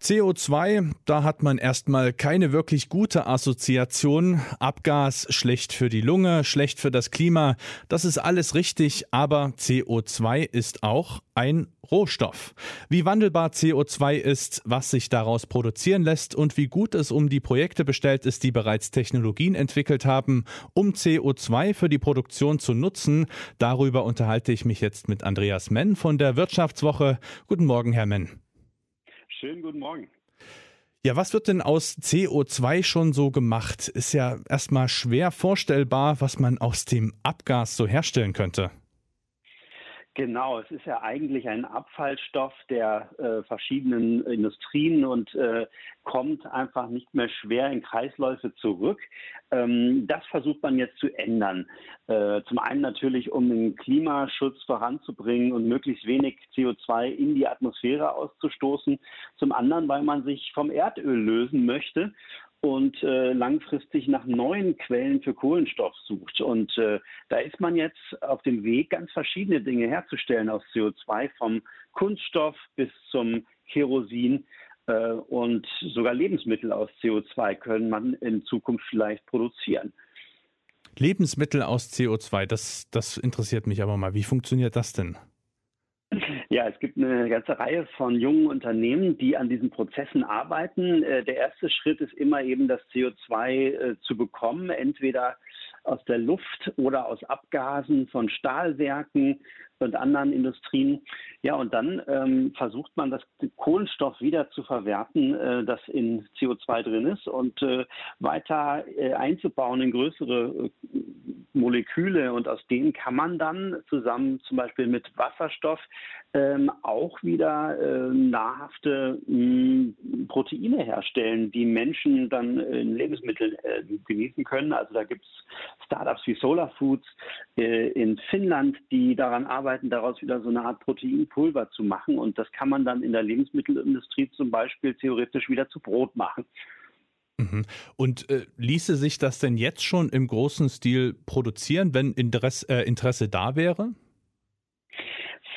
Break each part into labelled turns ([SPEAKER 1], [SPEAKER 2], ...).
[SPEAKER 1] CO2, da hat man erstmal keine wirklich gute Assoziation. Abgas schlecht für die Lunge, schlecht für das Klima. Das ist alles richtig, aber CO2 ist auch ein Rohstoff. Wie wandelbar CO2 ist, was sich daraus produzieren lässt und wie gut es um die Projekte bestellt ist, die bereits Technologien entwickelt haben, um CO2 für die Produktion zu nutzen, darüber unterhalte ich mich jetzt mit Andreas Menn von der Wirtschaftswoche. Guten Morgen, Herr Menn.
[SPEAKER 2] Schönen guten Morgen.
[SPEAKER 1] Ja, was wird denn aus CO2 schon so gemacht? Ist ja erstmal schwer vorstellbar, was man aus dem Abgas so herstellen könnte.
[SPEAKER 2] Genau, es ist ja eigentlich ein Abfallstoff der äh, verschiedenen Industrien und äh, kommt einfach nicht mehr schwer in Kreisläufe zurück. Ähm, das versucht man jetzt zu ändern. Äh, zum einen natürlich, um den Klimaschutz voranzubringen und möglichst wenig CO2 in die Atmosphäre auszustoßen. Zum anderen, weil man sich vom Erdöl lösen möchte und äh, langfristig nach neuen Quellen für Kohlenstoff sucht. Und äh, da ist man jetzt auf dem Weg, ganz verschiedene Dinge herzustellen aus CO2, vom Kunststoff bis zum Kerosin. Äh, und sogar Lebensmittel aus CO2 können man in Zukunft vielleicht produzieren.
[SPEAKER 1] Lebensmittel aus CO2, das, das interessiert mich aber mal. Wie funktioniert das denn?
[SPEAKER 2] Ja, es gibt eine ganze Reihe von jungen Unternehmen, die an diesen Prozessen arbeiten. Äh, der erste Schritt ist immer eben das CO2 äh, zu bekommen, entweder aus der Luft oder aus Abgasen von Stahlwerken und anderen Industrien. Ja, und dann ähm, versucht man, das Kohlenstoff wieder zu verwerten, äh, das in CO2 drin ist und äh, weiter äh, einzubauen in größere äh, Moleküle. Und aus denen kann man dann zusammen zum Beispiel mit Wasserstoff ähm, auch wieder äh, nahrhafte mh, Proteine herstellen, die Menschen dann in Lebensmitteln äh, genießen können. Also da gibt es Startups wie Solar Foods in Finnland, die daran arbeiten, arbeiten, daraus wieder so eine Art Proteinpulver zu machen. Und das kann man dann in der Lebensmittelindustrie zum Beispiel theoretisch wieder zu Brot machen.
[SPEAKER 1] Mhm. Und äh, ließe sich das denn jetzt schon im großen Stil produzieren, wenn Interesse, äh, Interesse da wäre?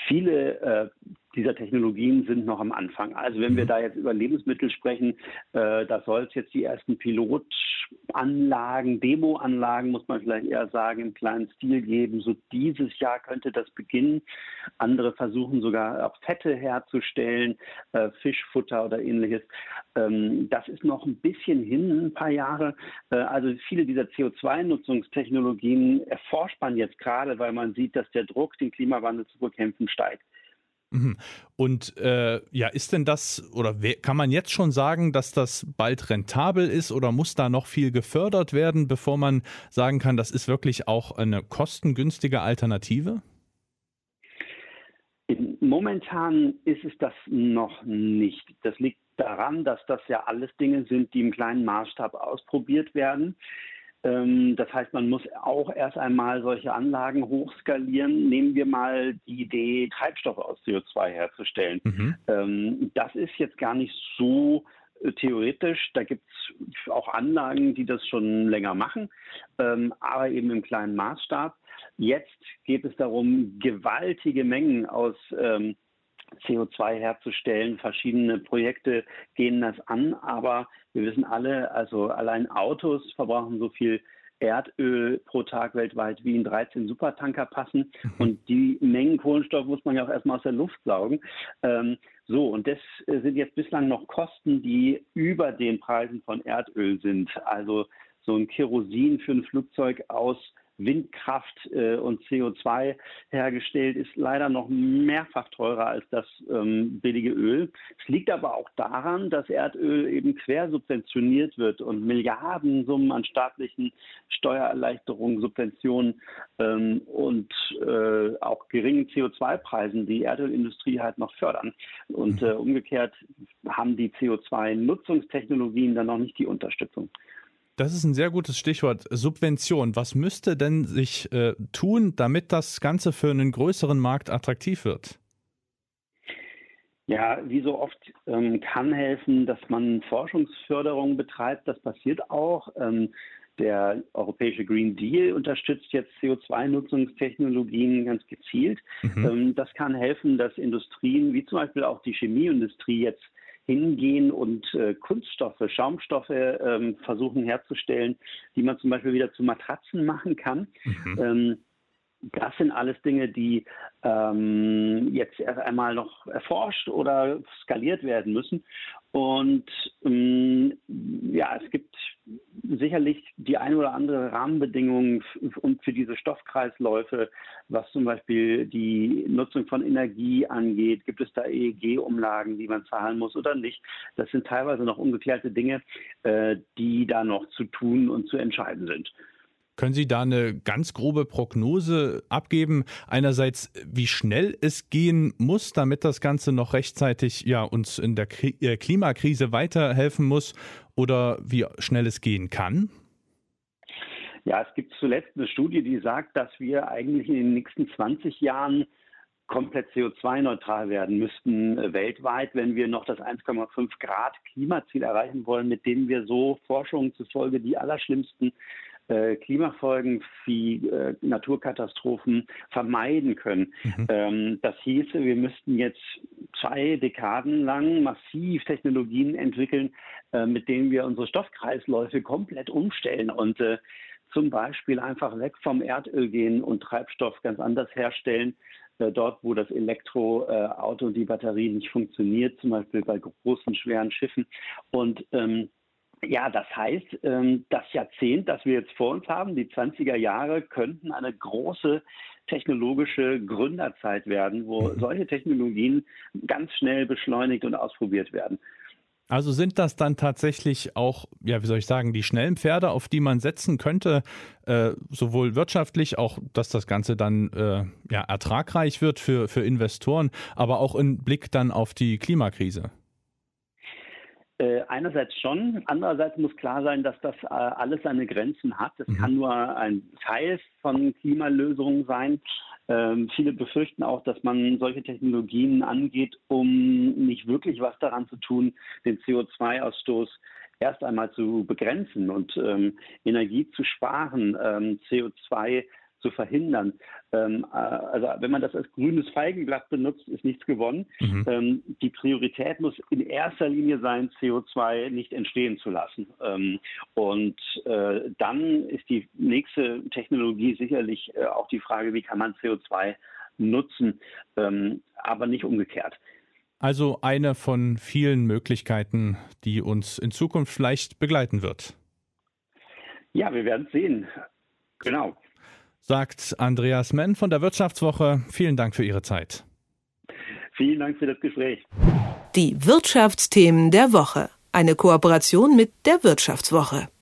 [SPEAKER 2] Viele äh, dieser Technologien sind noch am Anfang. Also wenn wir mhm. da jetzt über Lebensmittel sprechen, äh, da soll es jetzt die ersten Pilotanlagen, Demoanlagen, muss man vielleicht eher sagen, im kleinen Stil geben. So dieses Jahr könnte das beginnen. Andere versuchen sogar auch Fette herzustellen, äh, Fischfutter oder ähnliches. Ähm, das ist noch ein bisschen hin, ein paar Jahre. Äh, also viele dieser CO2-Nutzungstechnologien erforscht man jetzt gerade, weil man sieht, dass der Druck, den Klimawandel zu bekämpfen, steigt.
[SPEAKER 1] Mhm. Und äh, ja, ist denn das oder kann man jetzt schon sagen, dass das bald rentabel ist oder muss da noch viel gefördert werden, bevor man sagen kann, das ist wirklich auch eine kostengünstige Alternative?
[SPEAKER 2] Momentan ist es das noch nicht. Das liegt daran, dass das ja alles Dinge sind, die im kleinen Maßstab ausprobiert werden. Ähm, das heißt, man muss auch erst einmal solche Anlagen hochskalieren. Nehmen wir mal die Idee, Treibstoff aus CO2 herzustellen. Mhm. Ähm, das ist jetzt gar nicht so äh, theoretisch. Da gibt es auch Anlagen, die das schon länger machen, ähm, aber eben im kleinen Maßstab. Jetzt geht es darum, gewaltige Mengen aus CO2 herzustellen. Verschiedene Projekte gehen das an, aber wir wissen alle, also allein Autos verbrauchen so viel Erdöl pro Tag weltweit wie in 13 Supertanker passen. Mhm. Und die Mengen Kohlenstoff muss man ja auch erstmal aus der Luft saugen. Ähm, so, und das sind jetzt bislang noch Kosten, die über den Preisen von Erdöl sind. Also so ein Kerosin für ein Flugzeug aus Windkraft äh, und CO2 hergestellt, ist leider noch mehrfach teurer als das ähm, billige Öl. Es liegt aber auch daran, dass Erdöl eben quersubventioniert wird und Milliardensummen an staatlichen Steuererleichterungen, Subventionen ähm, und äh, auch geringen CO2-Preisen die Erdölindustrie halt noch fördern. Und mhm. äh, umgekehrt haben die CO2-Nutzungstechnologien dann noch nicht die Unterstützung.
[SPEAKER 1] Das ist ein sehr gutes Stichwort. Subvention. Was müsste denn sich äh, tun, damit das Ganze für einen größeren Markt attraktiv wird?
[SPEAKER 2] Ja, wie so oft ähm, kann helfen, dass man Forschungsförderung betreibt. Das passiert auch. Ähm, der europäische Green Deal unterstützt jetzt CO2-Nutzungstechnologien ganz gezielt. Mhm. Ähm, das kann helfen, dass Industrien wie zum Beispiel auch die Chemieindustrie jetzt hingehen und äh, Kunststoffe, Schaumstoffe ähm, versuchen herzustellen, die man zum Beispiel wieder zu Matratzen machen kann. Mhm. Ähm, das sind alles Dinge, die ähm, jetzt erst einmal noch erforscht oder skaliert werden müssen. Und ähm, ja, es gibt sicherlich die ein oder andere Rahmenbedingung und für diese Stoffkreisläufe, was zum Beispiel die Nutzung von Energie angeht. Gibt es da EEG-Umlagen, die man zahlen muss oder nicht? Das sind teilweise noch ungeklärte Dinge, äh, die da noch zu tun und zu entscheiden sind.
[SPEAKER 1] Können Sie da eine ganz grobe Prognose abgeben? Einerseits, wie schnell es gehen muss, damit das Ganze noch rechtzeitig ja, uns in der äh, Klimakrise weiterhelfen muss oder wie schnell es gehen kann?
[SPEAKER 2] Ja, es gibt zuletzt eine Studie, die sagt, dass wir eigentlich in den nächsten 20 Jahren komplett CO2-neutral werden müssten äh, weltweit, wenn wir noch das 1,5 Grad Klimaziel erreichen wollen, mit dem wir so Forschungen zufolge die allerschlimmsten Klimafolgen wie äh, Naturkatastrophen vermeiden können. Mhm. Ähm, das hieße, wir müssten jetzt zwei Dekaden lang massiv Technologien entwickeln, äh, mit denen wir unsere Stoffkreisläufe komplett umstellen und äh, zum Beispiel einfach weg vom Erdöl gehen und Treibstoff ganz anders herstellen, äh, dort, wo das Elektroauto und die Batterie nicht funktioniert, zum Beispiel bei großen, schweren Schiffen. Und ähm, ja, das heißt, ähm, das Jahrzehnt, das wir jetzt vor uns haben, die 20er Jahre, könnten eine große technologische Gründerzeit werden, wo mhm. solche Technologien ganz schnell beschleunigt und ausprobiert werden.
[SPEAKER 1] Also sind das dann tatsächlich auch, ja, wie soll ich sagen, die schnellen Pferde, auf die man setzen könnte, äh, sowohl wirtschaftlich, auch dass das Ganze dann äh, ja, ertragreich wird für, für Investoren, aber auch im Blick dann auf die Klimakrise?
[SPEAKER 2] Äh, einerseits schon, andererseits muss klar sein, dass das äh, alles seine Grenzen hat. Es mhm. kann nur ein Teil von Klimalösungen sein. Ähm, viele befürchten auch, dass man solche Technologien angeht, um nicht wirklich was daran zu tun, den CO2-Ausstoß erst einmal zu begrenzen und ähm, Energie zu sparen, ähm, CO2 zu verhindern. Ähm, äh, also wenn man das als grünes Feigenblatt benutzt, ist nichts gewonnen. Mhm. Ähm, die Priorität muss in erster Linie sein, CO2 nicht entstehen zu lassen. Ähm, und äh, dann ist die nächste Technologie sicherlich äh, auch die Frage, wie kann man CO2 nutzen, ähm, aber nicht umgekehrt.
[SPEAKER 1] Also eine von vielen Möglichkeiten, die uns in Zukunft vielleicht begleiten wird.
[SPEAKER 2] Ja, wir werden es sehen. Genau
[SPEAKER 1] sagt Andreas Menn von der Wirtschaftswoche. Vielen Dank für Ihre Zeit.
[SPEAKER 2] Vielen Dank für das Gespräch.
[SPEAKER 3] Die Wirtschaftsthemen der Woche. Eine Kooperation mit der Wirtschaftswoche.